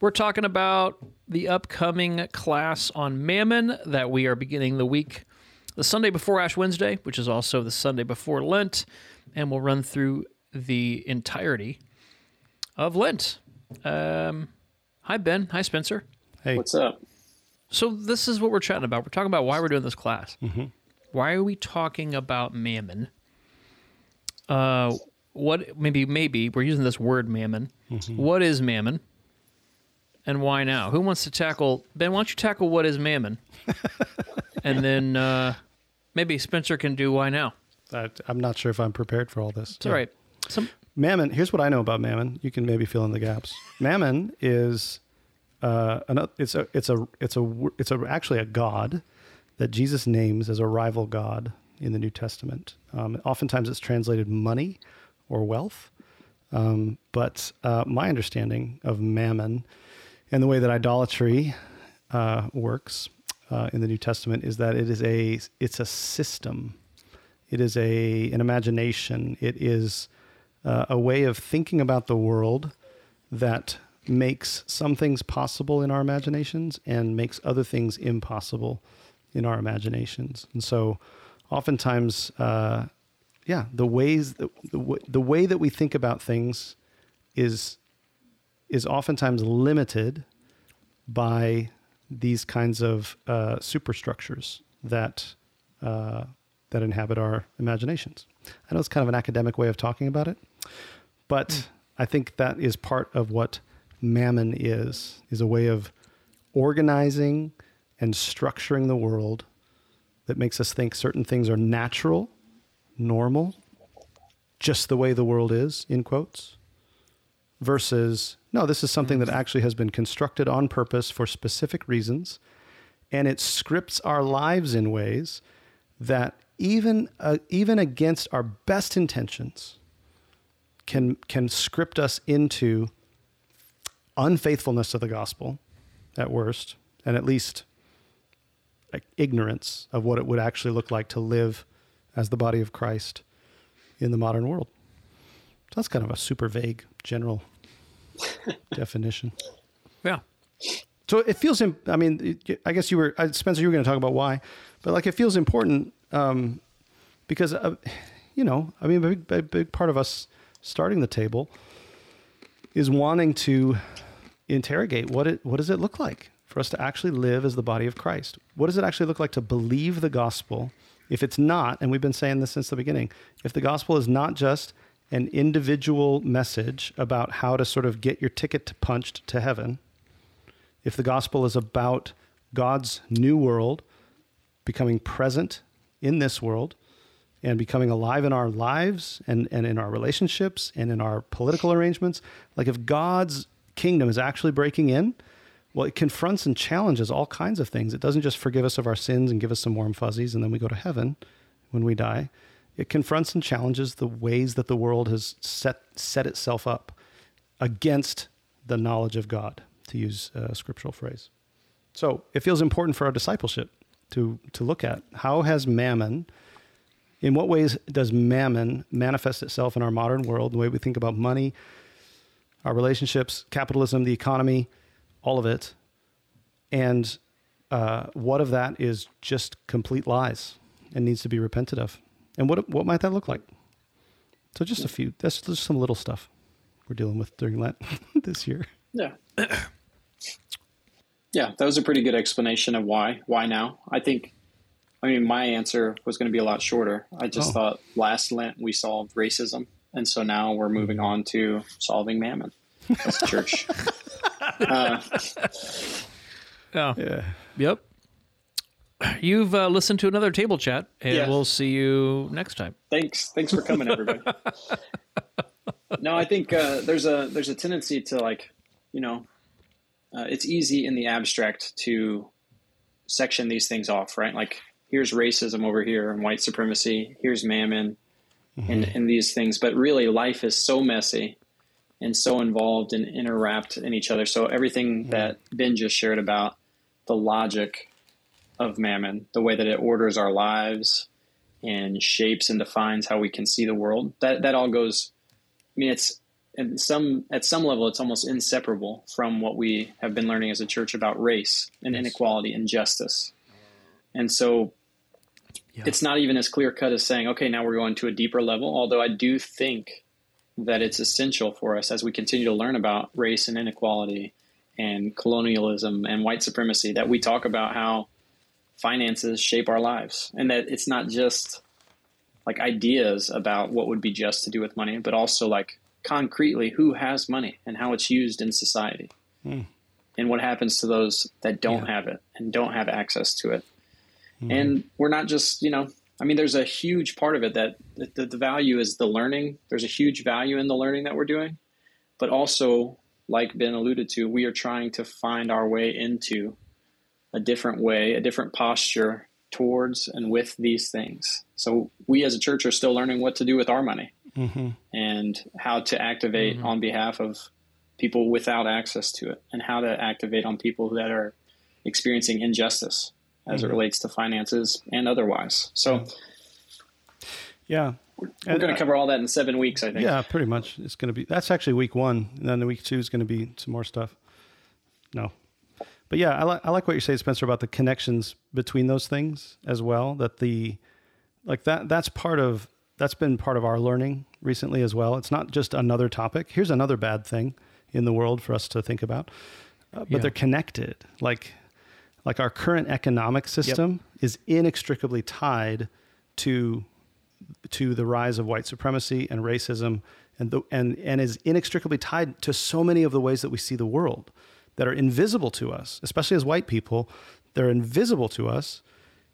We're talking about the upcoming class on Mammon that we are beginning the week, the Sunday before Ash Wednesday, which is also the Sunday before Lent, and we'll run through the entirety of Lent. Um, hi, Ben. Hi, Spencer. Hey. What's up? So this is what we're chatting about. We're talking about why we're doing this class. Mm-hmm. Why are we talking about mammon? Uh, what maybe maybe we're using this word mammon. Mm-hmm. What is mammon? And why now? Who wants to tackle Ben? Why don't you tackle what is mammon? and then uh, maybe Spencer can do why now. I, I'm not sure if I'm prepared for all this. It's all right. Some Mammon. Here's what I know about Mammon. You can maybe fill in the gaps. Mammon is uh, an, it's a it's a it's a it's a actually a god that Jesus names as a rival god in the New Testament. Um, oftentimes, it's translated money or wealth. Um, but uh, my understanding of Mammon and the way that idolatry uh, works uh, in the New Testament is that it is a it's a system. It is a an imagination. It is uh, a way of thinking about the world that makes some things possible in our imaginations and makes other things impossible in our imaginations. And so, oftentimes, uh, yeah, the ways the, w- the way that we think about things is is oftentimes limited by these kinds of uh, superstructures that uh, that inhabit our imaginations. I know it's kind of an academic way of talking about it, but I think that is part of what mammon is is a way of organizing and structuring the world that makes us think certain things are natural, normal, just the way the world is in quotes versus no, this is something that actually has been constructed on purpose for specific reasons, and it scripts our lives in ways that even uh, even against our best intentions can can script us into unfaithfulness to the gospel at worst, and at least like ignorance of what it would actually look like to live as the body of Christ in the modern world. So that's kind of a super vague general definition. yeah. So it feels. im- I mean, I guess you were Spencer. You were going to talk about why, but like it feels important um, because uh, you know. I mean, a big, a big part of us starting the table is wanting to interrogate what it what does it look like for us to actually live as the body of Christ. What does it actually look like to believe the gospel? If it's not, and we've been saying this since the beginning, if the gospel is not just an individual message about how to sort of get your ticket punched to heaven, if the gospel is about God's new world becoming present in this world and becoming alive in our lives and, and in our relationships and in our political arrangements, like if God's kingdom is actually breaking in, well, it confronts and challenges all kinds of things. It doesn't just forgive us of our sins and give us some warm fuzzies and then we go to heaven when we die. It confronts and challenges the ways that the world has set, set itself up against the knowledge of God, to use a scriptural phrase. So it feels important for our discipleship to, to look at how has mammon, in what ways does mammon manifest itself in our modern world, the way we think about money, our relationships, capitalism, the economy, all of it, and uh, what of that is just complete lies and needs to be repented of, and what what might that look like? So just a few. That's just some little stuff we're dealing with during Lent this year. Yeah. yeah, that was a pretty good explanation of why. Why now? I think, I mean, my answer was going to be a lot shorter. I just Oh. thought last Lent we solved racism. And so now we're moving on to solving mammon as a church. uh, Yeah. Yeah. Yep. You've uh, listened to another table chat, and Yeah. we'll see you next time. thanks. Thanks for coming everybody. No i think uh, there's a there's a tendency to like you know uh, it's easy in the abstract to section these things off right? Like here's racism over here and white supremacy here's mammon and, and these things. But really life is so messy and so involved and interwrapped in each other. So everything that ben just shared about the logic of mammon the way that it orders our lives and shapes and defines how we can see the world. That that all goes. I mean, it's and some at some level it's almost inseparable from what we have been learning as a church about race and inequality and justice. And so Yeah. it's not even as clear cut as saying, okay, now we're going to a deeper level. Although I do think that it's essential for us as we continue to learn about race and inequality and colonialism and white supremacy that we talk about how finances shape our lives and that it's not just like ideas about what would be just to do with money, but also like concretely who has money and how it's used in society hmm. and what happens to those that don't Yeah. have it and don't have access to it. Hmm. And we're not just, you know, I mean, there's a huge part of it that the, the value is the learning. There's a huge value in the learning that we're doing, but also, like Ben alluded to, we are trying to find our way into a different way, a different posture towards and with these things. So we as a church are still learning what to do with our money mm-hmm. and how to activate mm-hmm. on behalf of people without access to it and how to activate on people that are experiencing injustice as it mm-hmm. relates to finances and otherwise. So Yeah. we're And, going to cover all that in seven weeks, I think. Yeah, pretty much. It's going to be that's actually week one, and then the week two is going to be some more stuff. No, but yeah, I like I like what you say, Spencer, about the connections between those things as well. That the like that that's part of that's been part of our learning recently as well. It's not just another topic. Here's another bad thing in the world for us to think about, uh, but Yeah. they're connected. Like like our current economic system is inextricably tied to to the rise of white supremacy and racism and the, and and is inextricably tied to so many of the ways that we see the world that are invisible to us especially as white people they're invisible to us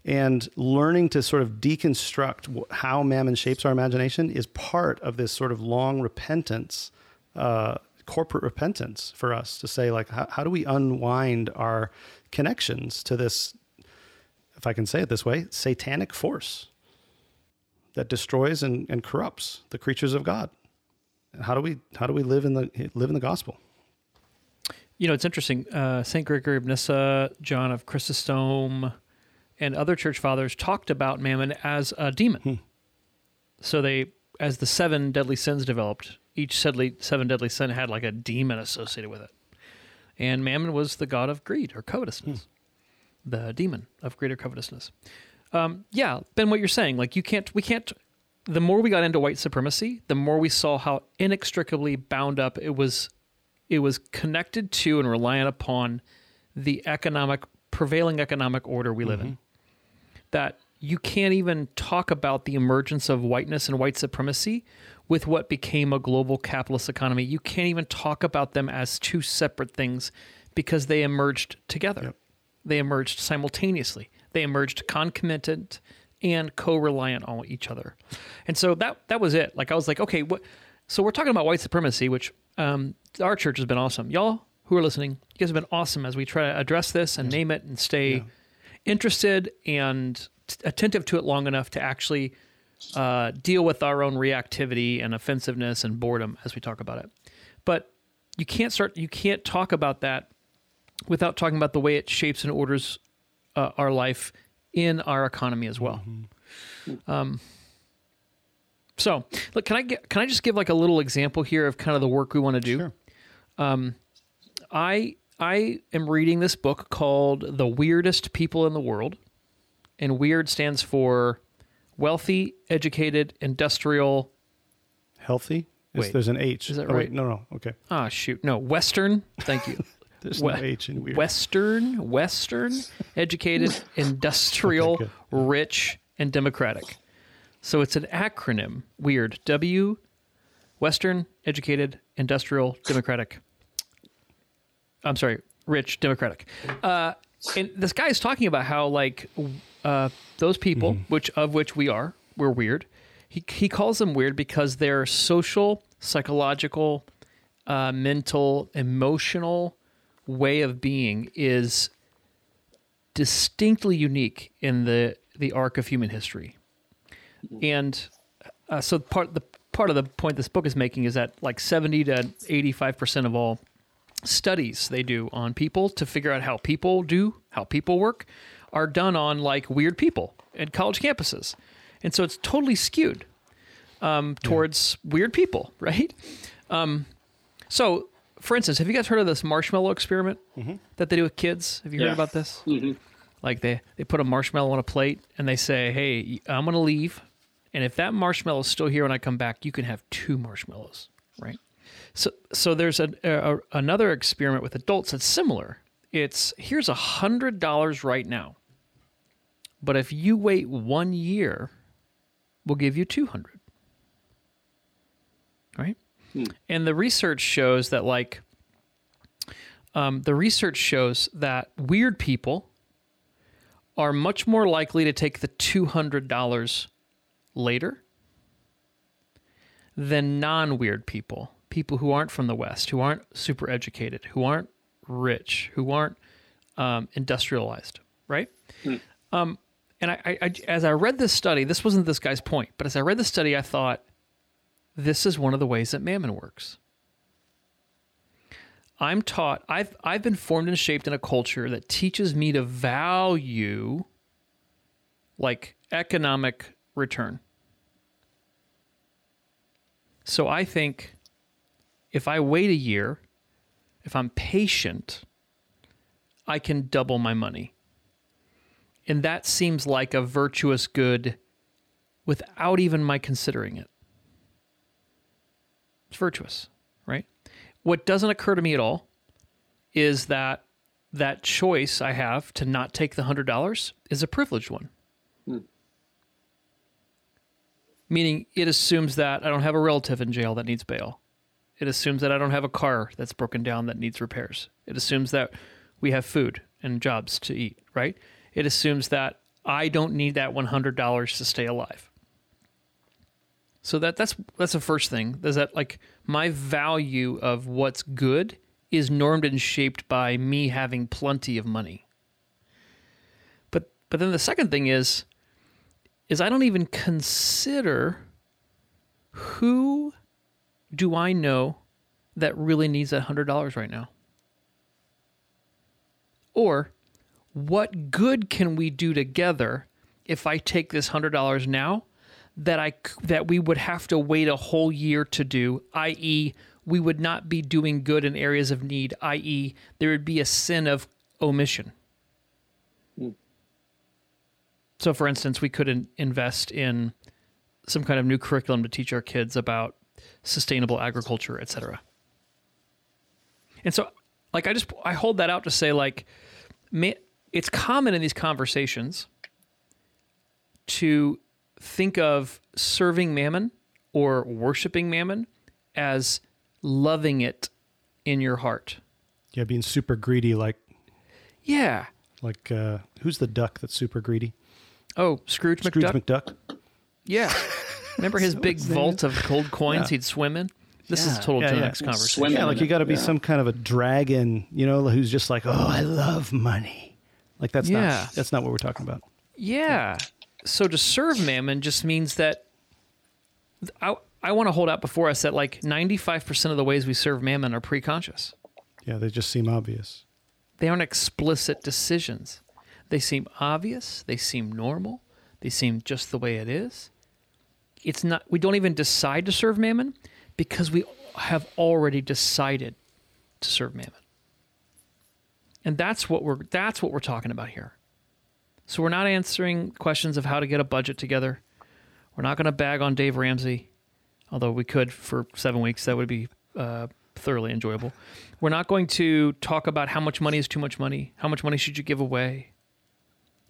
and learning to sort of deconstruct how mammon shapes our imagination is part of this sort of long repentance uh, corporate repentance for us to say like how, how do we unwind our connections to this if i can say it this way satanic force that destroys and, and corrupts the creatures of God. And How do we how do we live in the live in the gospel? You know, it's interesting. Uh, St. Gregory of Nyssa, John of Chrysostom, and other church fathers talked about mammon as a demon. So they, as the seven deadly sins developed, each deadly, seven deadly sin had like a demon associated with it. And mammon was the god of greed or covetousness, the demon of greed or covetousness. Um, yeah, Ben, what you're saying, like you can't, we can't. The more we got into white supremacy, the more we saw how inextricably bound up it was it was connected to and reliant upon the economic prevailing economic order we live in. That you can't even talk about the emergence of whiteness and white supremacy with what became a global capitalist economy. You can't even talk about them as two separate things because they emerged together. They emerged simultaneously. They emerged concomitant and co-reliant on each other. And so that that was it. Like i was like okay what so we're talking about white supremacy which um, our church has been awesome y'all who are listening you guys have been awesome as we try to address this and name it and stay interested and t- attentive to it long enough to actually uh, deal with our own reactivity and offensiveness and boredom as we talk about it but you can't start you can't talk about that without talking about the way it shapes and orders uh, our life in our economy as well. Um, so, look, can I get, can I just give like a little example here of kind of the work we want to do? Sure. I I am reading this book called The Weirdest People in the World, and weird stands for wealthy, educated, industrial. Healthy? Wait, there's an H. is that Oh, right? Wait, no, no. Okay. Ah, shoot, no, Western. Thank you. There's We- no H in weird. Western, Western, educated, industrial, Okay, rich, and democratic. So it's an acronym. Weird. W, Western, educated, industrial, democratic. I'm sorry, rich, democratic. Uh, and this guy is talking about how like uh, those people, which of which we are, we're weird. He he calls them weird because their social, psychological, uh, mental, emotional way of being is distinctly unique in the the arc of human history. And uh, so part the part of the point this book is making is that like 70 to 85 percent of all studies they do on people to figure out how people do how people work are done on like weird people at college campuses and so it's totally skewed um, towards weird people right um, So, for instance, have you guys heard of this marshmallow experiment that they do with kids? Have you heard about this? hmm Like they they put a marshmallow on a plate and they say, "Hey, I'm going to leave, and if that marshmallow is still here when I come back, you can have two marshmallows." Right? So so there's a, a another experiment with adults that's similar. It's here's a hundred dollars right now, but if you wait one year, we'll give you two hundred. Right? And the research shows that like um, the research shows that weird people are much more likely to take the $200 later than non weird people, people who aren't from the West, who aren't super educated, who aren't rich, who aren't um, industrialized, right? Um, and I, I, I, as I read this study, this wasn't this guy's point, but as I read the study, I thought, this is one of the ways that mammon works. I'm taught I've I've been formed and shaped in a culture that teaches me to value like economic return. So I think if I wait a year, if I'm patient, I can double my money. And that seems like a virtuous good without even my considering it. It's virtuous, right? What doesn't occur to me at all is that that choice I have to not take the hundred dollars is a privileged one. Hmm. Meaning it assumes that I don't have a relative in jail that needs bail. It assumes that I don't have a car that's broken down that needs repairs. It assumes that we have food and jobs to eat, right? It assumes that I don't need that $100 to stay alive. So that that's that's the first thing. Is that like my value of what's good is normed and shaped by me having plenty of money. But but then the second thing is is I don't even consider who do I know that really needs that hundred dollars right now? Or what good can we do together if I take this hundred dollars now that I that we would have to wait a whole year to do, i.e., we would not be doing good in areas of need, i.e., there would be a sin of omission. Hmm. So, for instance, we could in- invest in some kind of new curriculum to teach our kids about sustainable agriculture, et cetera. And so, like, I just I hold that out to say, like, it's common in these conversations to think of serving mammon or worshiping mammon as loving it in your heart. Yeah, being super greedy, like Yeah. like uh, who's the duck that's super greedy? Oh, Scrooge, McDuck. Scrooge. McDuck. yeah. Remember his So big vault of gold coins Yeah. he'd swim in? This is Yeah, total yeah, Gen yeah. X conversation. Swimming Yeah, like you got to be yeah. some kind of a dragon, you know, who's just like, oh, I love money. Like that's Yeah. not that's not what we're talking about. Yeah. So to serve mammon just means that I, I want to hold out before us that like 95% of the ways we serve mammon are pre-conscious. Yeah, they just seem obvious. They aren't explicit decisions. They seem obvious, they seem normal, they seem just the way it is. It's not we don't even decide to serve mammon because we have already decided to serve mammon. And that's what we're that's what we're talking about here. So we're not answering questions of how to get a budget together. We're not going to bag on Dave Ramsey, although we could for 7 weeks that would be uh, thoroughly enjoyable. We're not going to talk about how much money is too much money. How much money should you give away?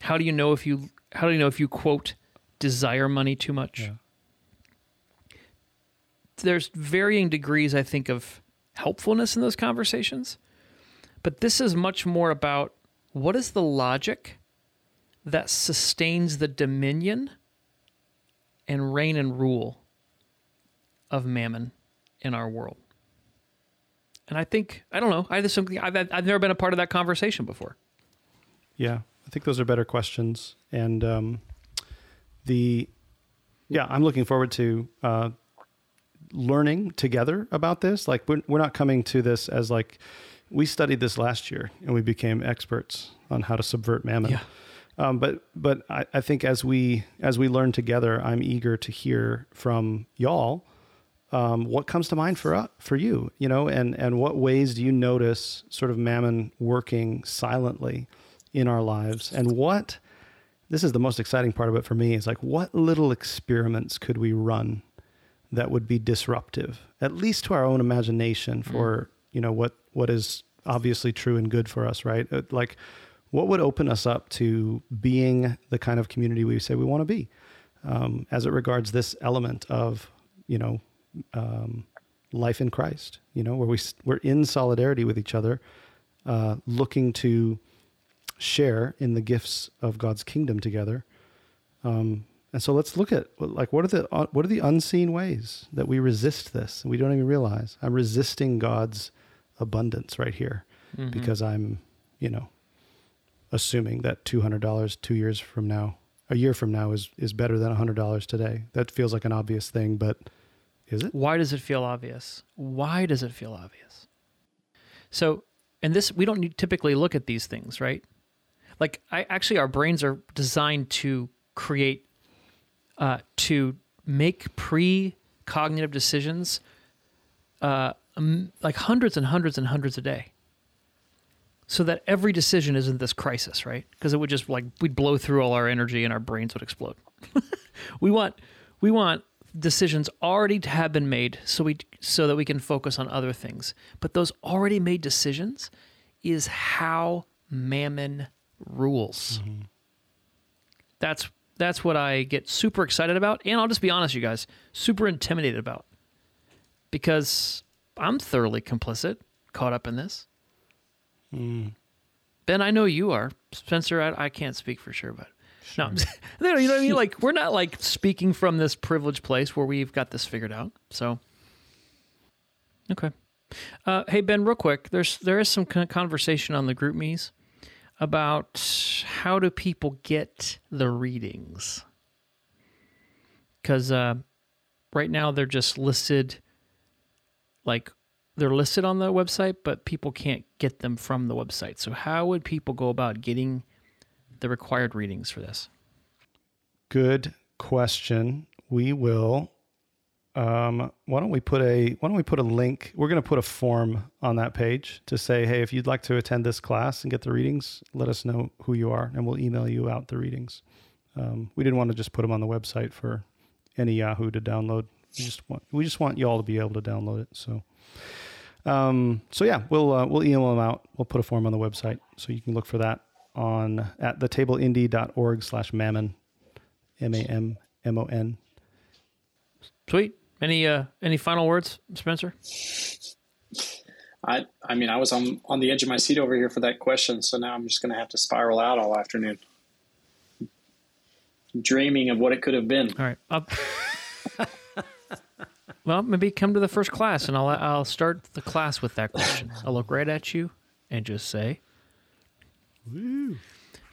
How do you know if you how do you know if you quote desire money too much? Yeah. There's varying degrees I think of helpfulness in those conversations. But this is much more about what is the logic that sustains the dominion and reign and rule of mammon in our world. And I think I don't know. I just something I've I've never been a part of that conversation before. Yeah, I think those are better questions, and um, the yeah, I'm looking forward to uh, learning together about this. Like we're we're not coming to this as like we studied this last year and we became experts on how to subvert mammon. Yeah. Um, but but I, I think as we as we learn together, I'm eager to hear from y'all um, what comes to mind for uh, for you? You know, and and what ways do you notice sort of mammon working silently in our lives, and what this is the most exciting part of it for me is like what little experiments could we run that would be disruptive, at least to our own imagination for mm. you know what what is obviously true and good for us, right? Uh, like what would open us up to being the kind of community we say we want to be, um, as it regards this element of you know um, life in Christ, you know, where we we're in solidarity with each other, uh, looking to share in the gifts of God's kingdom together. Um, and so let's look at like what are the uh, what are the unseen ways that we resist this and we don't even realize. I'm resisting God's abundance right here mm-hmm. because I'm, you know, assuming that $200 2 years from now, a year from now is is better than $100 today. That feels like an obvious thing, but is it? Why does it feel obvious? Why does it feel obvious? So, and this we don't typically look at these things, right? Like I actually our brains are designed to create uh, to make pre-cognitive decisions uh, like hundreds and hundreds and hundreds a day. So that every decision isn't this crisis right? Because it would just like we'd blow through all our energy and our brains would explode. We want we want decisions already to have been made so we so that we can focus on other things. But those already made decisions is how mammon rules. Mm-hmm. that's that's what i get super excited about and i'll just be honest you guys super intimidated about because i'm thoroughly complicit caught up in this mm. ben i know you are spencer I, I can't speak for sure but Sure. No, you know what I mean. Like we're not like speaking from this privileged place where we've got this figured out. So, okay. Uh, hey Ben, real quick. There's there is some conversation on the GroupMe's about how do people get the readings because uh, right now they're just listed like they're listed on the website, but people can't get them from the website. So how would people go about getting the required readings for this? Good question. We will. Um, why don't we put a Why don't we put a link? We're going to put a form on that page to say, hey, if you'd like to attend this class and get the readings, let us know who you are, and we'll email you out the readings. Um, we didn't want to just put them on the website for any Yahoo to download. We just want we just want you all to be able to download it. So, um, so yeah, we'll uh, we'll email them out. We'll put a form on the website so you can look for that on at thetableindy.org slash mammon, M A M M O N. Sweet. Any uh any final words, Spencer? I I mean I was on on the edge of my seat over here for that question, so now I'm just gonna have to spiral out all afternoon. Dreaming of what it could have been. All right. well, maybe come to the first class and I'll I'll start the class with that question. I'll look right at you and just say, Woo.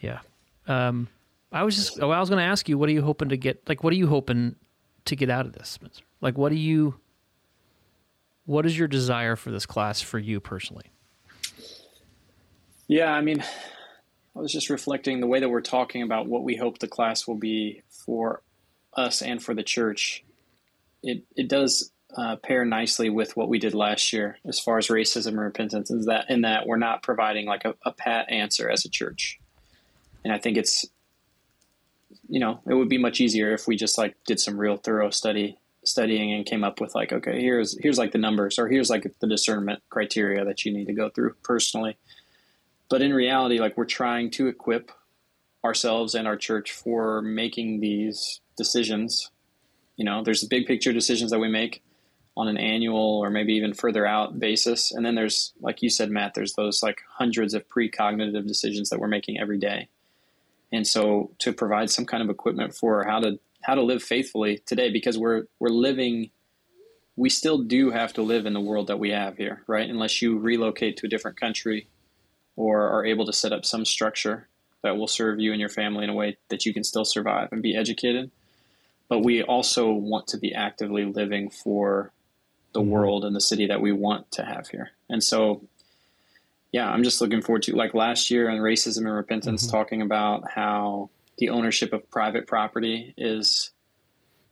Yeah. Um, I was just, oh, I was going to ask you, what are you hoping to get? Like, what are you hoping to get out of this, Spencer? Like, what do you, what is your desire for this class for you personally? Yeah, I mean, I was just reflecting the way that we're talking about what we hope the class will be for us and for the church. It it does uh, pair nicely with what we did last year as far as racism and repentance is that in that we're not providing like a, a pat answer as a church and i think it's you know it would be much easier if we just like did some real thorough study studying and came up with like okay here's here's like the numbers or here's like the discernment criteria that you need to go through personally but in reality like we're trying to equip ourselves and our church for making these decisions you know there's the big picture decisions that we make on an annual or maybe even further out basis. And then there's, like you said, Matt, there's those like hundreds of pre-cognitive decisions that we're making every day. And so to provide some kind of equipment for how to how to live faithfully today, because we're we're living, we still do have to live in the world that we have here, right? Unless you relocate to a different country or are able to set up some structure that will serve you and your family in a way that you can still survive and be educated. But we also want to be actively living for the mm-hmm. world and the city that we want to have here. And so, yeah, I'm just looking forward to like last year on racism and repentance, mm-hmm. talking about how the ownership of private property is,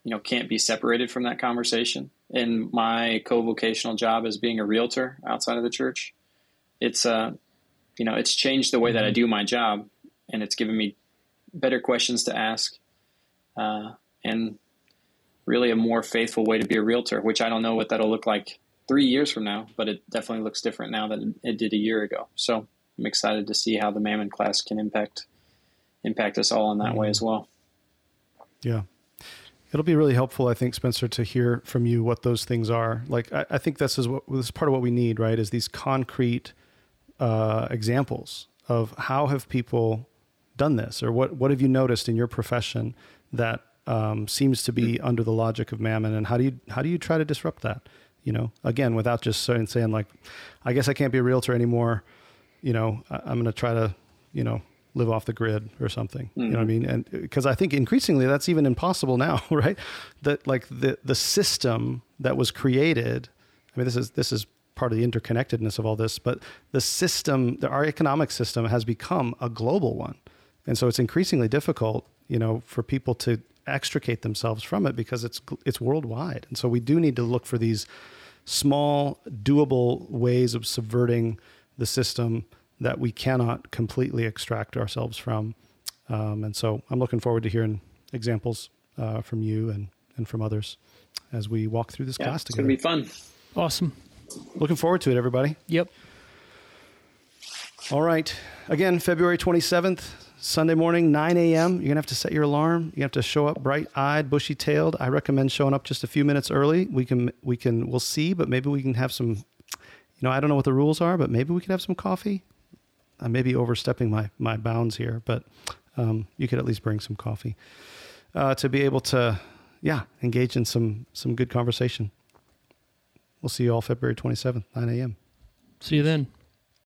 you know, can't be separated from that conversation. in my co-vocational job as being a realtor outside of the church. It's uh, you know, it's changed the way that I do my job, and it's given me better questions to ask, uh, and really a more faithful way to be a realtor. Which I don't know what that'll look like three years from now, but it definitely looks different now than it did a year ago. So I'm excited to see how the Mammon class can impact impact us all in that way as well. Yeah. It'll be really helpful, I think, Spencer, to hear from you what those things are. Like, I, I think this is what this is part of what we need, right? Is these concrete uh, examples of how have people done this, or what what have you noticed in your profession that um, seems to be under the logic of mammon, and how do you how do you try to disrupt that? You know, again, without just saying, saying like, I guess I can't be a realtor anymore. You know, I, I'm going to try to, you know, live off the grid or something. Mm-hmm. You know what I mean? And because I think increasingly that's even impossible now, right? That like the the system that was created. I mean, this is this is part of the interconnectedness of all this, but the system, the, our economic system, has become a global one, and so it's increasingly difficult, you know, for people to extricate themselves from it because it's it's worldwide. And so we do need to look for these small, doable ways of subverting the system that we cannot completely extract ourselves from. Um, and so I'm looking forward to hearing examples uh, from you and, and from others as we walk through this yeah, class together. It's going to be fun. Awesome. Looking forward to it, everybody. Yep. All right. Again, February 27th, Sunday morning, 9 a.m. You're going to have to set your alarm. You have to show up bright eyed, bushy tailed. I recommend showing up just a few minutes early. We can, we can, we'll see, but maybe we can have some, you know, I don't know what the rules are, but maybe we can have some coffee. I may be overstepping my, my bounds here, but um, you could at least bring some coffee uh, to be able to, yeah, engage in some, some good conversation. We'll see you all February 27th, 9 a.m. See you then.